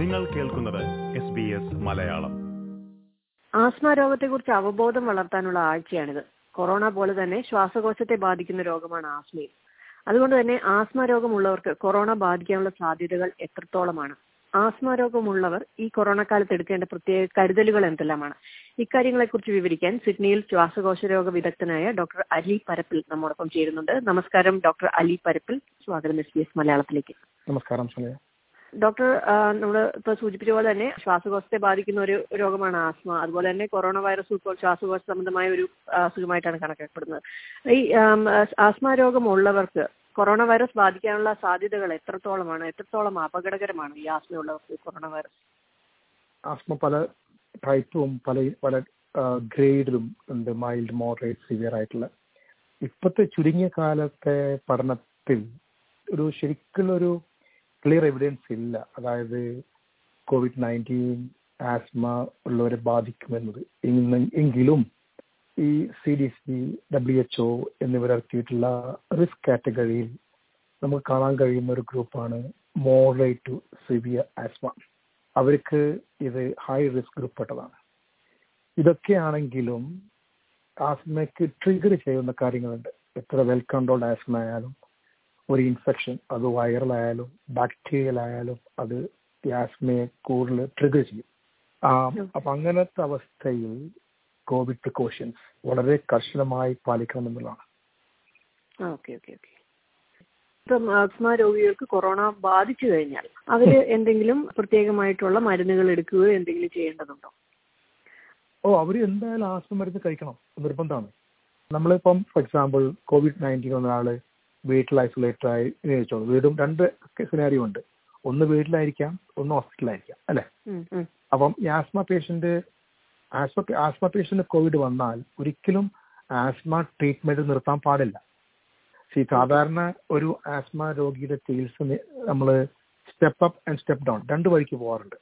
നിങ്ങൾ കേൾക്കുന്നത് S B S Malayalam. Asthma രോഗത്തെക്കുറിച്ച് അവബോധം വളർത്താനുള്ള ആഴ്ചയാണിത്. കൊറോണ പോലെ തന്നെ ശ്വാസകോശത്തെ ബാധിക്കുന്ന രോഗമാണ് ആസ്മയും അതുകൊണ്ട് തന്നെ ആസ്മ രോഗമുള്ളവർക്ക് കൊറോണ ബാധിക്കാനുള്ള സാധ്യതകൾ എത്രത്തോളമാണ്? ആസ്മ രോഗമുള്ളവർ ഈ കൊറോണ കാലത്ത് എടുക്കേണ്ട പ്രത്യേക കരുതലുകൾ എന്തെല്ലാമാണ്? ഇക്കാര്യങ്ങളെക്കുറിച്ച് വിവരിക്കാൻ സിഡ്നിയിൽ ശ്വാസകോശ രോഗ വിദഗ്ധനായ ഡോക്ടർ അലി പരപ്പിൽ നമ്മോടൊപ്പം ചേരുന്നുണ്ട്. നമസ്കാരം ഡോക്ടർ അലി പരപ്പിൽ. സ്വാഗതം എസ് ബി എസ് മലയാളത്തിലേക്ക്. നമസ്കാരം ഡോക്ടർ നമ്മൾ ഇപ്പൊ സൂചിപ്പിച്ച പോലെ തന്നെ ശ്വാസകോശത്തെ ബാധിക്കുന്ന ഒരു രോഗമാണ് ആസ്മ. അതുപോലെ തന്നെ കൊറോണ വൈറസ് ഇപ്പോൾ ശ്വാസകോശ സംബന്ധമായ ഒരു അസുഖമായിട്ടാണ് കണക്കാക്കപ്പെടുന്നത്. ഈ ആസ്മ രോഗമുള്ളവർക്ക് കൊറോണ വൈറസ് ബാധിക്കാനുള്ള സാധ്യതകൾ എത്രത്തോളമാണ്? എത്രത്തോളം അപകടകരമാണ് ഈ ആസ്മയുള്ളവർക്ക് കൊറോണ വൈറസ്? ആസ്മ പല ടൈപ്പും പല പല ഗ്രേഡിലും ഉണ്ട്. മൈൽഡ് മോഡറേറ്റ് സിവിയർ ആയിട്ടുള്ള. ഇപ്പോഴത്തെ ചുരുങ്ങിയ കാലത്തെ പഠനത്തിൽ ഒരു ശരിക്കുള്ള ഒരു ക്ലിയർ എവിഡൻസ് ഇല്ല. അതായത് കോവിഡ് നയന്റീൻ ആസ്മ ഉള്ളവരെ ബാധിക്കുമെന്നത്. എങ്കിലും ഈ C D C W H O risk കാറ്റഗറിയിൽ നമുക്ക് കാണാൻ കഴിയുന്ന ഒരു ഗ്രൂപ്പാണ് മോഡറേറ്റ് ടു സിവിയർ ആസ്മ അവർക്ക് ഇത് ഹൈ റിസ്ക് ഗ്രൂപ്പ് പെട്ടതാണ് ഇതൊക്കെയാണെങ്കിലും ആസ്മയ്ക്ക് ട്രിഗർ ചെയ്യുന്ന കാര്യങ്ങളുണ്ട്. എത്ര വെൽ കൺട്രോൾഡ് ആസ്മ ആയാലും ഒരു ഇൻഫെക്ഷൻ അത് വൈറൽ ആയാലും ബാക്ടീരിയൽ ആയാലും അത് ഈ ആസ്മയെ കൂടുതൽ ട്രിഗർ ചെയ്യും. അപ്പൊ അങ്ങനത്തെ അവസ്ഥയിൽ കോവിഡ് പ്രിക്കോഷൻസ് വളരെ കർശനമായി പാലിക്കണം എന്നുള്ളതാണ് ഓക്കെ ഓക്കെ ഓക്കെ ഇപ്പം ആസ്മ രോഗികൾക്ക് കൊറോണ ബാധിച്ചു കഴിഞ്ഞാൽ അവർ എന്തെങ്കിലും പ്രത്യേകമായിട്ടുള്ള മരുന്നുകൾ എടുക്കുകയോ എന്തെങ്കിലും ചെയ്യേണ്ടതുണ്ടോ? ഓ അവർ എന്തായാലും ആസ്മ മരുന്ന് കഴിക്കണം നിർബന്ധമാണ്. നമ്മളിപ്പം ഫോർ എക്സാമ്പിൾ കോവിഡ് നയന്റീൻ ഒരാൾ വീട്ടിൽ ഐസൊലേറ്റഡ് ആയി ചോദിച്ചോളൂ വീടും രണ്ട് സിനാരിയോ ഉണ്ട്. ഒന്ന് വീട്ടിലായിരിക്കാം ഒന്ന് ഹോസ്പിറ്റലായിരിക്കാം അല്ലെ. അപ്പം ഈ asthma patient asthma asthma patient covid വന്നാൽ ഒരിക്കലും ആസ്മ ട്രീറ്റ്മെന്റ് നിർത്താൻ പാടില്ല. സി സാധാരണ ഒരു ആസ്മ രോഗിയുടെ ചികിത്സ നമ്മൾ step up and step down രണ്ട് വഴിക്ക് പോകാറുണ്ട്.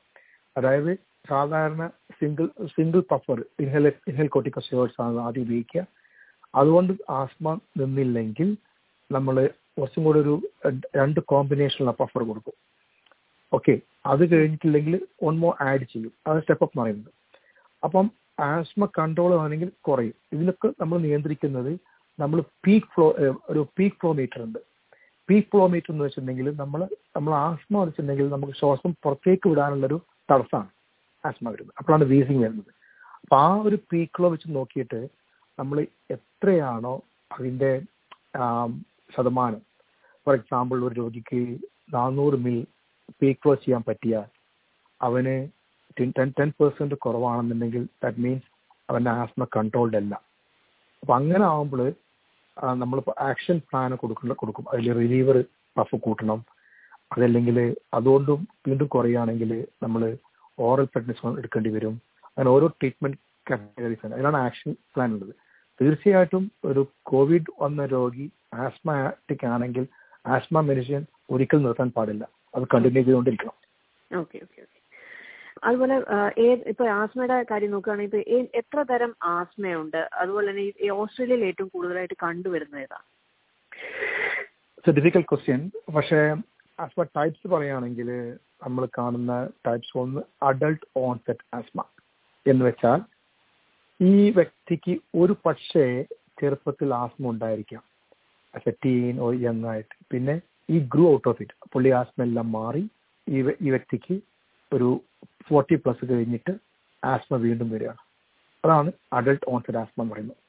അതായത് സാധാരണ single single puffer inhaled inhaled corticosteroids ആണ് ആദ്യം ഉപയോഗിക്കുക. അതുകൊണ്ട് ആസ്മ നിന്നില്ലെങ്കിൽ നമ്മൾ കുറച്ചും കൂടെ ഒരു രണ്ട് കോമ്പിനേഷനുള്ള പഫർ കൊടുക്കും. ഓക്കെ അത് കഴിഞ്ഞിട്ടില്ലെങ്കിൽ വൺ മോർ ആഡ് ചെയ്യും. അത് സ്റ്റെപ്പ് അപ്പ് പറയുന്നത്. അപ്പം ആസ്മ കൺട്രോൾ ആണെങ്കിൽ കുറയും. ഇതിനൊക്കെ നമ്മൾ നിയന്ത്രിക്കുന്നത് നമ്മൾ പീക്ക് ഫ്ലോ ഒരു പീക്ക് ഫ്ലോ മീറ്റർ ഉണ്ട്. പീക്ക് ഫ്ലോ മീറ്റർ എന്ന് വെച്ചിട്ടുണ്ടെങ്കിൽ നമ്മൾ നമ്മൾ ആസ്മ വെച്ചിട്ടുണ്ടെങ്കിൽ നമുക്ക് ശ്വാസം പുറത്തേക്ക് വിടാനുള്ളൊരു തടസ്സമാണ് ആസ്മ വരുന്നത്. അപ്പോഴാണ് വീസിങ് വരുന്നത്. അപ്പം ആ ഒരു പീക്ക് ഫ്ലോ വെച്ച് നോക്കിയിട്ട് നമ്മൾ എത്രയാണോ അതിന്റെ ആം, ശതമാനം. ഫോർ എക്സാമ്പിൾ ഒരു രോഗിക്ക് നാനൂറ് മിൽ പീക്ക് ക്ലോസ് ചെയ്യാൻ പറ്റിയാൽ അവന് ടെൻ ടെൻ പെർസെന്റ് കുറവാണെന്നുണ്ടെങ്കിൽ ദാറ്റ് മീൻസ് അവന്റെ ആസ്മ കൺട്രോൾഡ് അല്ല. അപ്പൊ അങ്ങനെ ആവുമ്പോൾ നമ്മളിപ്പോൾ ആക്ഷൻ പ്ലാൻ കൊടുക്കുന്ന കൊടുക്കും. അതിൽ റിലീവർ പഫ് കൂട്ടണം. അതല്ലെങ്കിൽ അതുകൊണ്ടും വീണ്ടും കുറയുകയാണെങ്കിൽ നമ്മൾ ഓറൽ പെഡ്നിസോൺ എടുക്കേണ്ടി വരും. അങ്ങനെ ഓരോ ട്രീറ്റ്മെന്റ് കാറ്റഗറീസ് ആണ്. അതിനാണ് ആക്ഷൻ പ്ലാൻ ഉള്ളത്. തീർച്ചയായിട്ടും ഒരു കോവിഡ് വന്ന രോഗി ആസ്മാറ്റിക് ആണെങ്കിൽ ആസ്മ മെഡിസിൻ ഒരിക്കലും നിർത്താൻ പാടില്ല. അത് കണ്ടിന്യൂ ചെയ്തുകൊണ്ടിരിക്കണം. Okay okay okay. അതുപോലെ ഇപ്പൊ ആസ്മയുടെ കാര്യം നോക്കുകയാണെങ്കിൽ ഇപ്പൊ എത്ര തരം ആസ്മയുണ്ട്? അതുപോലെ തന്നെ ഈ ഓസ്ട്രേലിയയിൽ ഏറ്റവും കൂടുതലായിട്ട് കണ്ടുവരുന്നത് ഏതാ? ഡിഫിക്കൽട്ട് ക്വസ്റ്റ്യൻ പക്ഷേ ആസ്മ ടൈപ്സ് പറയുകയാണെങ്കിൽ നമ്മൾ കാണുന്ന ടൈപ്സ് ഒന്ന് അഡൾട്ട് ഓൺസെറ്റ് ആസ്മ എന്ന് വെച്ചാൽ ഈ വ്യക്തിക്ക് ഒരു പക്ഷേ ചെറുപ്പത്തിൽ ആസ്മ ഉണ്ടായിരിക്കാം. As a teen or young ആയിട്ട്. പിന്നെ ഈ ഗ്രൂ ഔട്ട് ഓഫ് ഇറ്റ് പുള്ളി ആസ്മ എല്ലാം മാറി. ഈ ഈ വ്യക്തിക്ക് ഒരു ഫോർട്ടി പ്ലസ് കഴിഞ്ഞിട്ട് ആസ്മ വീണ്ടും വരികയാണ്. അതാണ് അഡൾട്ട് ഓൺസെറ്റ് ആസ്മ എന്ന് പറയുന്നത്.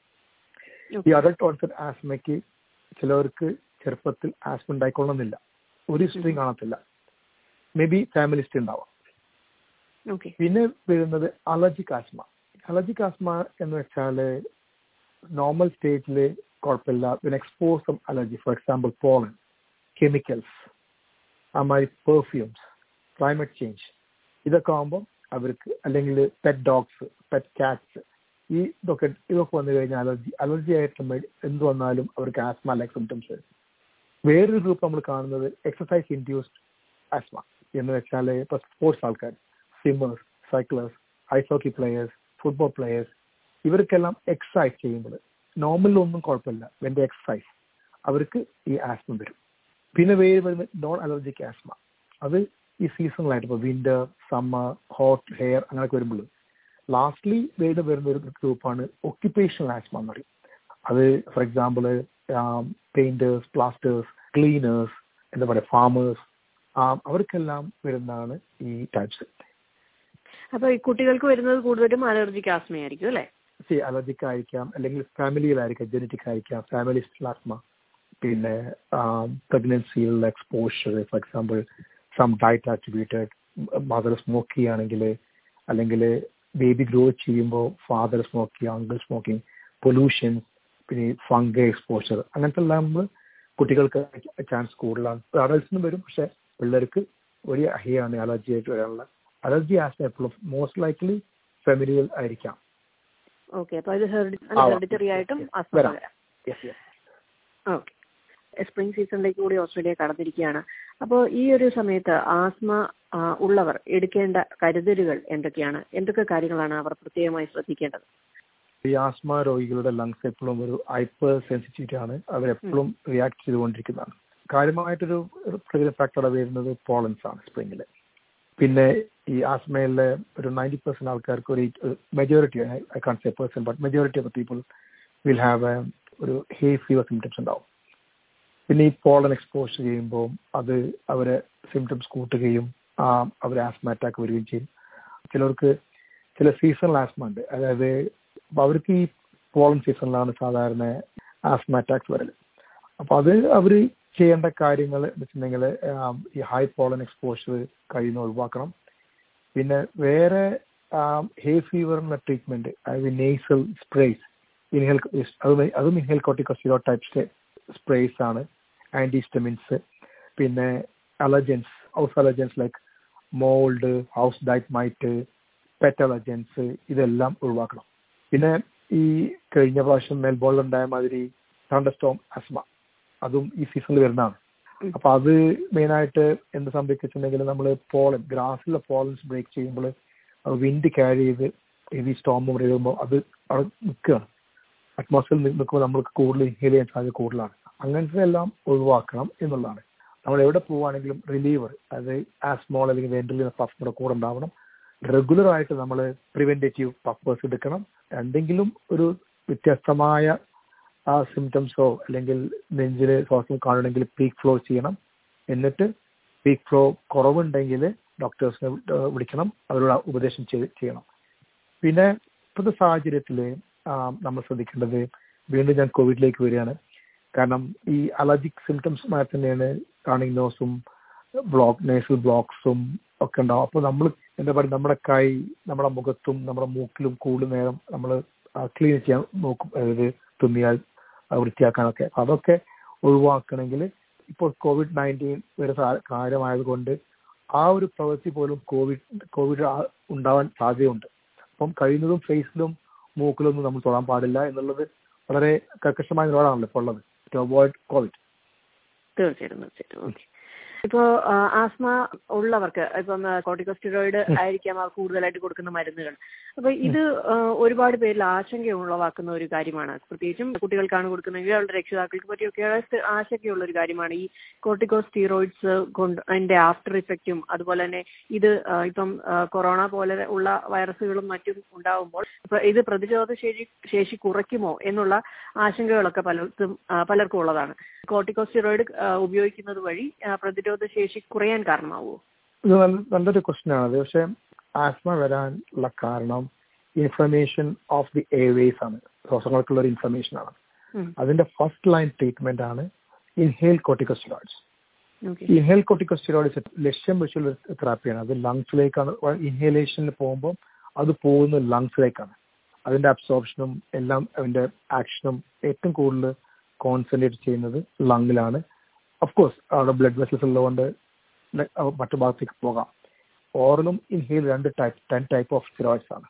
ഈ അഡൾട്ട് ഓൺസെറ്റ് ആസ്മയ്ക്ക് ചിലവർക്ക് ചെറുപ്പത്തിൽ ആസ്മ ഉണ്ടായിക്കൊള്ളണമെന്നില്ല ഒരു ഹിസ്റ്ററി കാണത്തില്ല. മേ ബി ഫാമിലി ഹിസ്റ്ററി ഉണ്ടാവാം പിന്നെ വരുന്നത് അലർജിക് ആസ്മ. അലർജിക് ആസ്മ എന്ന് വെച്ചാൽ നോർമൽ സ്റ്റേറ്റിൽ കുഴപ്പമില്ല. പിന്നെ expose allergy for example pollen chemicals അമാതിരി perfumes climate change ഇതൊക്കെ ആകുമ്പോൾ അവർക്ക് അല്ലെങ്കിൽ പെറ്റ് ഡോഗ്സ് പെറ്റ് കാറ്റ്സ് ഈ ഇതൊക്കെ ഇതൊക്കെ വന്നു കഴിഞ്ഞാൽ അലർജി അലർജി ആയിട്ട് എന്ത് വന്നാലും അവർക്ക് ആസ്മ ലൈക്ക് സിംറ്റംസ് വരും. വേറൊരു ഗ്രൂപ്പ് നമ്മൾ കാണുന്നത് എക്സസൈസ് ഇൻഡ്യൂസ്ഡ് ആസ്മ എന്ന് വെച്ചാൽ ഇപ്പോൾ സ്പോർട്സ് ആൾക്കാർ swimmers cyclers ice hockey players football players ഇവർക്കെല്ലാം എക്സസൈസ് ചെയ്യുമ്പോൾ നോർമലൊന്നും കുഴപ്പമില്ല. വെന്റെ എക്സസൈസ് അവർക്ക് ഈ ആസ്മ വരും. പിന്നെ വേറെ വരുന്നത് നോൺ അലർജിക് ആസ്മ അത് ഈ സീസണലായിട്ട് ഇപ്പോൾ വിന്റർ സമ്മർ ഹോട്ട് ഹെയർ അങ്ങനെയൊക്കെ വരുമ്പോൾ ലാസ്റ്റ്ലി വേറെ വരുന്ന ഒരു ഗ്രൂപ്പാണ് ഒക്യുപ്പേഷണൽ ആസ്മ എന്ന് പറയും. അത് for example painters plasterers cleaners എന്താ പറയുക ഫാമേഴ്സ് അവർക്കെല്ലാം വരുന്നതാണ് ഈ ടൈപ്സ് അപ്പൊ ഈ കുട്ടികൾക്ക് വരുന്നത് കൂടുതലും അലർജിക് ആസ്മയായിരിക്കും അല്ലേ? സി അലർജിക് ആയിരിക്കാം അല്ലെങ്കിൽ ഫാമിലിയിലായിരിക്കാം ജനറ്റിക് ആയിരിക്കാം ഫാമിലി ആസ്മ പിന്നെ പ്രഗ്നൻസിയിലുള്ള exposure for example some diet activated mother smoke ചെയ്യുകയാണെങ്കിൽ അല്ലെങ്കിൽ ബേബി ഗ്രോ ചെയ്യുമ്പോൾ ഫാദർ സ്മോക്ക് ചെയ്യുക അങ്കിൾ സ്മോക്കിംഗ് പൊല്യൂഷൻ പിന്നെ ഫംഗ എക്സ്പോഷർ അങ്ങനത്തെ എല്ലാം നമ്മൾ കുട്ടികൾക്ക് ചാൻസ് കൂടുതലാണ്. അഡൽസിനും വരും പക്ഷെ പിള്ളേർക്ക് ഒരു ആണ് അലർജി ആയിട്ട് വരാനുള്ള അലർജി ആസ്മ എപ്പോഴും മോസ്റ്റ് ലൈക്ലി ഫെമിലിയൽ ആയിരിക്കാം. ഓക്കെ അപ്പൊ ഇത് ഹെറിഡിറ്ററി ആയിട്ടും ആസ്മ വരാം. ഓക്കെ സ്പ്രിംഗ് സീസണിലേക്ക് കൂടി ഓസ്ട്രേലിയ കടന്നിരിക്കുകയാണ്. അപ്പോൾ ഈ ഒരു സമയത്ത് ആസ്മ ഉള്ളവർ എടുക്കേണ്ട കരുതലുകൾ എന്തൊക്കെയാണ്? എന്തൊക്കെ കാര്യങ്ങളാണ് അവർ പ്രത്യേകമായി ശ്രദ്ധിക്കേണ്ടത്? ഈ ആസ്മ രോഗികളുടെ ലങ്സ് എപ്പോഴും ഒരു ഹൈപ്പർ സെൻസിറ്റിവിറ്റി ആണ്. അവരെപ്പോഴും റിയാക്ട് ചെയ്തുകൊണ്ടിരിക്കുന്നതാണ്. കാര്യമായിട്ടൊരു പ്രകൃതി ഫാക്ടർ വരുന്നത് പോളൻസ് ആണ് സ്പ്രിംഗിൽ പിന്നെ ഈ ആസ്മയിലെ ഒരു നയന്റി പെർസെന്റ് ആൾക്കാർക്ക് ഒരു majority I can say person but majority of the people will have a ഒരു ഹേ ഫീവർ സിംറ്റംസ് ഉണ്ടാവും. പിന്നെ ഈ പോളൻ എക്സ്പോസ് ചെയ്യുമ്പോൾ അത് അവരെ സിംറ്റംസ് കൂട്ടുകയും ആ അവർ ആസ്മ അറ്റാക്ക് വരികയും ചെയ്യും. ചിലർക്ക് ചില സീസണൽ ആസ്മ ഉണ്ട്. അതായത് അവർക്ക് ഈ പോളൻ സീസണിലാണ് സാധാരണ ആസ്മ അറ്റാക്സ് വരൽ അപ്പൊ അത് അവർ ചെയ്യേണ്ട കാര്യങ്ങൾ വെച്ചിട്ടുണ്ടെങ്കിൽ ഈ ഹൈ പോളൻ എക്സ്പോഷർ കഴിയുന്ന ഒഴിവാക്കണം. പിന്നെ വേറെ ഹേ ഫീവറിനുള്ള ട്രീറ്റ്മെന്റ് അതായത് നേസൽ സ്പ്രേസ് ഇൻഹേൽ അതും ഇൻഹേൽ കോട്ടിക്കോസിറോ ടൈപ്പ് സ്പ്രേസ് ആണ് ആന്റിസ്റ്റമിൻസ് പിന്നെ allergens house allergens like mould house diet mite pet allergens ഇതെല്ലാം ഒഴിവാക്കണം പിന്നെ ഈ കഴിഞ്ഞ പ്രാവശ്യം മെൽബോളിൽ ഉണ്ടായ മാതിരി തണ്ടസ്റ്റോം അസ്മ അതും ഈ സീസണിൽ വരുന്നതാണ്. അപ്പൊ അത് മെയിൻ ആയിട്ട് എന്ത് സംഭവിച്ചിട്ടുണ്ടെങ്കിൽ നമ്മൾ പോളൻ ഗ്രാസിലെ പോളൻസ് ബ്രേക്ക് ചെയ്യുമ്പോൾ വിൻഡ് ക്യാരി ചെയ്ത് ഹെവി സ്റ്റോം വരുമ്പോൾ അത് അവിടെ നിൽക്കുകയാണ്. അറ്റ്മോസ്ഫിയറിൽ നിൽക്കുമ്പോൾ നമ്മൾക്ക് കൂടുതൽ ഇൻഹേൽ ചെയ്യാൻ സാധ്യത കൂടുതലാണ്. അങ്ങനത്തെ എല്ലാം ഒഴിവാക്കണം എന്നുള്ളതാണ്. നമ്മൾ എവിടെ പോവുകയാണെങ്കിലും റിലീവർ അതായത് ആസ്മോൾ അല്ലെങ്കിൽ വെന്റിലിന് പഫ് കൂടെ ഉണ്ടാവണം. റെഗുലർ ആയിട്ട് നമ്മൾ പ്രിവെന്റേറ്റീവ് പഫേഴ്സ് എടുക്കണം. എന്തെങ്കിലും ഒരു വ്യത്യസ്തമായ ആ സിംറ്റംസോ അല്ലെങ്കിൽ നെഞ്ചിൽ ശ്വാസം കാണണമെങ്കിൽ പീക്ക് ഫ്ലോ ചെയ്യണം. എന്നിട്ട് പീക്ക് ഫ്ലോ കുറവുണ്ടെങ്കിൽ ഡോക്ടേഴ്സിനെ വിളിക്കണം. അവരോട് ഉപദേശം ചെയ്യണം. പിന്നെ ഇപ്പോഴത്തെ സാഹചര്യത്തിൽ നമ്മൾ ശ്രദ്ധിക്കേണ്ടത് വീണ്ടും ഞാൻ കോവിഡിലേക്ക് വരികയാണ്. കാരണം ഈ അലർജിക് സിംറ്റംസുമായി തന്നെയാണ് ടേണിംഗ് നോസും ബ്ലോക്ക് നേസൽ ബ്ലോക്സും ഒക്കെ ഉണ്ടാവും. അപ്പോൾ നമ്മൾ എന്താ പറയുക നമ്മുടെ കൈ നമ്മുടെ മുഖത്തും നമ്മുടെ മൂക്കിലും കൂടുതൽ നേരം നമ്മൾ ക്ലീൻ ചെയ്യാൻ നോക്കും. അതായത് തുമ്മിയാൽ വൃത്തിയാക്കാനൊക്കെ. അതൊക്കെ ഒഴിവാക്കണമെങ്കിൽ ഇപ്പോൾ കോവിഡ് നയന്റീൻ ഒരു കാര്യമായതുകൊണ്ട് ആ ഒരു പ്രവൃത്തി പോലും കോവിഡ് കോവിഡ് ഉണ്ടാവാൻ സാധ്യതയുണ്ട്. അപ്പം കഴിയുന്നതും ഫേസിലും മൂക്കിലൊന്നും നമ്മൾ തൊടാൻ പാടില്ല എന്നുള്ളത് വളരെ കർക്കശമായ നിലപാടാണല്ലോ ഇപ്പോൾ ഉള്ളത്. ടു അവോയ്ഡ് കോവിഡ് തീർച്ചയായിട്ടും തീർച്ചയായിട്ടും. ഓക്കെ ഇപ്പോ ആസ്മ ഉള്ളവർക്ക് ഇപ്പം കോർട്ടിക്കോസ്റ്റിറോയിഡ് ആയിരിക്കാം കൂടുതലായിട്ട് കൊടുക്കുന്ന മരുന്നുകൾ അപ്പൊ ഇത് ഒരുപാട് പേരിൽ ആശങ്ക ഉളവാക്കുന്ന ഒരു കാര്യമാണ്. പ്രത്യേകിച്ചും കുട്ടികൾക്കാണ് കൊടുക്കുന്നതെങ്കിൽ അവരുടെ രക്ഷിതാക്കൾക്ക് പറ്റിയൊക്കെ ആശങ്കയുള്ള ഒരു കാര്യമാണ്. ഈ കോർട്ടിക്കോസ്റ്റീറോയിഡ്സ് കൊണ്ട് അതിന്റെ ആഫ്റ്റർ ഇഫക്റ്റും അതുപോലെ തന്നെ ഇത് ഇപ്പം കൊറോണ പോലെ ഉള്ള വൈറസുകളും മറ്റും ഉണ്ടാവുമ്പോൾ ഇത് പ്രതിരോധ ശേഷി ശേഷി കുറയ്ക്കുമോ എന്നുള്ള ആശങ്കകളൊക്കെ പലർക്കും പലർക്കും ഉള്ളതാണ്. കോർട്ടിക്കോസ്റ്റിറോയിഡ് ഉപയോഗിക്കുന്നത് വഴി പ്രതിരോധ ശേഷി കുറയാൻ കാരണമാവുമോ ഇത് നല്ല നല്ലൊരു ക്വസ്റ്റ്യൻ ആണ്. പക്ഷെ ആസ്മ വരാനുള്ള കാരണം ഇൻഫർമേഷൻ ഓഫ് ദി എയർവേസ് ആണ്. ശ്വാസങ്ങൾക്കുള്ള ഒരു ഇൻഫർമേഷൻ ആണ്. അതിന്റെ ഫസ്റ്റ് ലൈൻ ട്രീറ്റ്മെന്റ് ആണ് inhaled corticosteroids okay. Inhaled corticosteroids ലക്ഷ്യം വെച്ചുള്ള തെറാപ്പിയാണ് അത് ലങ്സിലേക്കാണ് ഇൻഹേലേഷനിൽ പോകുമ്പോൾ അത് പോകുന്ന ലങ്സിലേക്കാണ് അതിന്റെ അബ്സോർപ്ഷനും എല്ലാം അതിന്റെ ആക്ഷനും ഏറ്റവും കൂടുതൽ കോൺസെൻട്രേറ്റ് ചെയ്യുന്നത് ലങ്ങിലാണ് കോഴ്സ് അവിടെ ബ്ലഡ് വെസൽസ് ഉള്ളതുകൊണ്ട് മറ്റു ഭാഗത്തേക്ക് പോകാം. ഓറലും ഇൻഹേൽ രണ്ട് type ten type of steroids ആണ്.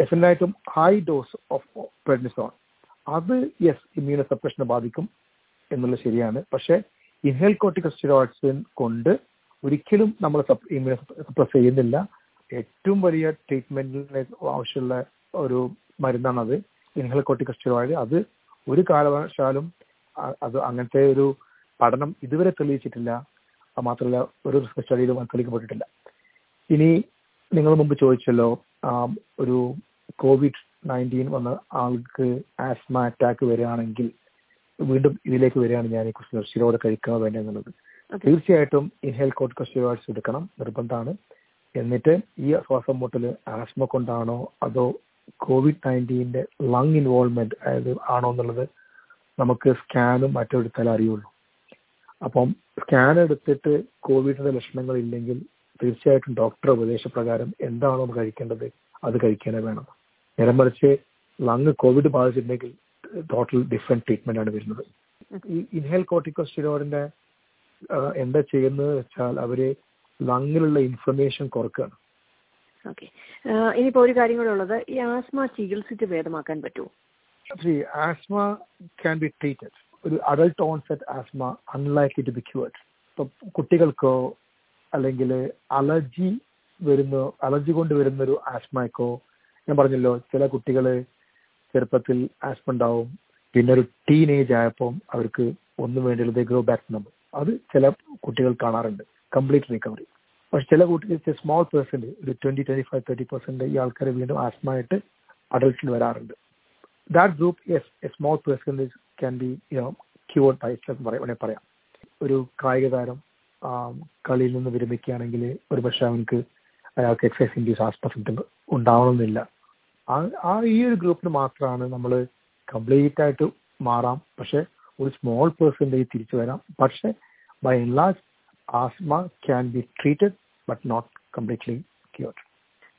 ഡെഫിനറ്റ് ആയിട്ടും ഹൈ ഡോസ് ഓഫ് പ്രെഡ്നിസോൺ അത് യെസ് ഇമ്മ്യൂണോ സപ്രഷനെ ബാധിക്കും എന്നുള്ളത് ശരിയാണ്. പക്ഷേ ഇൻഹേൽ കോർട്ടിക്കോസ്റ്റിറോയിഡ്സ് കൊണ്ട് ഒരിക്കലും നമ്മൾ ഇമ്മ്യൂണോ സപ്രസ് ചെയ്യുന്നില്ല. ഏറ്റവും വലിയ ട്രീറ്റ്മെന്റിന് ആവശ്യമുള്ള ഒരു മരുന്നാണത്. ഇൻഹേൽ കോർട്ടിക്കോസ്റ്റിറോയിഡ് അത് ഒരു കാരണവശാലും അ- അത് അങ്ങനത്തെ ഒരു പഠനം ഇതുവരെ തെളിയിച്ചിട്ടില്ല. അത് മാത്രമല്ല ഒരു സ്റ്റഡിയിലും അത് തെളിയിക്കപ്പെട്ടിട്ടില്ല. ഇനി നിങ്ങൾ മുമ്പ് ചോദിച്ചല്ലോ ഒരു കോവിഡ് നയന്റീൻ വന്ന ആൾക്ക് ആസ്മ അറ്റാക്ക് വരികയാണെങ്കിൽ വീണ്ടും ഇതിലേക്ക് വരികയാണ് ഞാൻ ഈ കുറച്ച് ശിരോടെ കഴിക്കാൻ വേണ്ട എന്നുള്ളത്. തീർച്ചയായിട്ടും ഇൻഹേൽ കസ്റ്റോയിഡ്സ് എടുക്കണം നിർബന്ധമാണ്. എന്നിട്ട് ഈ ശ്വാസം മുട്ടൽ ആസ്മ കൊണ്ടാണോ അതോ കോവിഡ് നയന്റീന്റെ ലങ് ഇൻവോൾവ്മെന്റ് അതായത് ആണോ എന്നുള്ളത് നമുക്ക് സ്കാനും മറ്റും എടുത്താലേ അറിയുള്ളൂ. അപ്പം സ്കാൻ എടുത്തിട്ട് കോവിഡിന്റെ ലക്ഷണങ്ങൾ ഇല്ലെങ്കിൽ തീർച്ചയായിട്ടും ഡോക്ടർ ഉപദേശപ്രകാരം എന്താണോ കഴിക്കേണ്ടത് അത് കഴിക്കാനേ വേണം. നേരം മറിച്ച് ലങ് കോവിഡ് ബാധിച്ചിട്ടുണ്ടെങ്കിൽ ടോട്ടൽ ഡിഫറെന്റ് ട്രീറ്റ്മെന്റ് ആണ് വരുന്നത്. ഈ ഇൻഹേൽ കോർട്ടിക്കോസ്റ്റിറോയിഡിന്റെ എന്താ ചെയ്യുന്നത് വെച്ചാൽ അവർ ലങ്ങിലുള്ള ഇൻഫർമേഷൻ കുറക്കുകയാണ്. ഇനിയിപ്പോ ഒരു കാര്യം കൂടെ ഉള്ളത്. ഈ ആസ്മ ചികിത്സിച്ച് ഭേദമാക്കാൻ പറ്റുമോ? Asthma can be treated. ഒരു adult onset asthma unlikely to be cured ഇപ്പൊ കുട്ടികൾക്കോ അല്ലെങ്കിൽ അലർജി വരുന്ന അലർജി കൊണ്ട് വരുന്ന ഒരു ആസ്മയ്ക്കോ ഞാൻ പറഞ്ഞല്ലോ ചില കുട്ടികൾ ചെറുപ്പത്തിൽ ആസ്മ ഉണ്ടാവും. പിന്നെ ഒരു ടീനേജ് ആയപ്പോൾ അവർക്ക് ഒന്നും വേണ്ടിയുള്ള ഗ്രോ ബാക്ക് നമ്പർ അത് ചില കുട്ടികൾ കാണാറുണ്ട്. കംപ്ലീറ്റ് റിക്കവറി പക്ഷെ ചില കുട്ടികൾ സ്മോൾ പേഴ്സന്റ് ഒരു twenty twenty five thirty percent ഈ ആൾക്കാർ വീണ്ടും ആസ്മ ആയിട്ട് അഡൾട്ടിൽ വരാറുണ്ട്. That group yes a small percentage can be you know cured by വേണേൽ പറയാം ഒരു കായിക താരം കളിയിൽ നിന്ന് വിരമിക്കുകയാണെങ്കിൽ ഒരു പക്ഷെ അവനക്ക് അയാൾക്ക് എക്സസൈസ് ഇൻഡ്യൂസ് ആസ്മ ഉണ്ടാവണമെന്നില്ല. ആ ഈ ഒരു ഗ്രൂപ്പിന് മാത്രമാണ് നമ്മൾ കംപ്ലീറ്റ് ആയിട്ട് മാറാം. പക്ഷെ ഒരു സ്മോൾ പേഴ്സന്റേജ് തിരിച്ചു വരാം. പക്ഷെ by and large asthma can be treated but not completely cured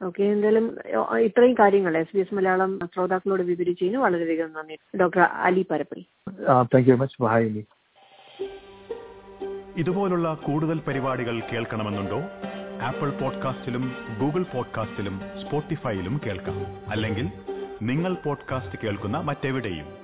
okay എന്തായാലും ഇത്രയും കാര്യങ്ങൾ എസ് ബി എസ് മലയാളം ശ്രോതാക്കളോട് വിവരിച്ചതിന് വളരെയധികം നന്ദി. Doctor Ali Parappi thank you much bye ഇതുപോലുള്ള കൂടുതൽ പരിപാടികൾ കേൾക്കണമെന്നുണ്ടോ? ആപ്പിൾ പോഡ്കാസ്റ്റിലും ഗൂഗിൾ പോഡ്കാസ്റ്റിലും സ്പോട്ടിഫൈയിലും കേൾക്കാം. അല്ലെങ്കിൽ നിങ്ങൾ പോഡ്കാസ്റ്റ് കേൾക്കുന്ന മറ്റെവിടെയും.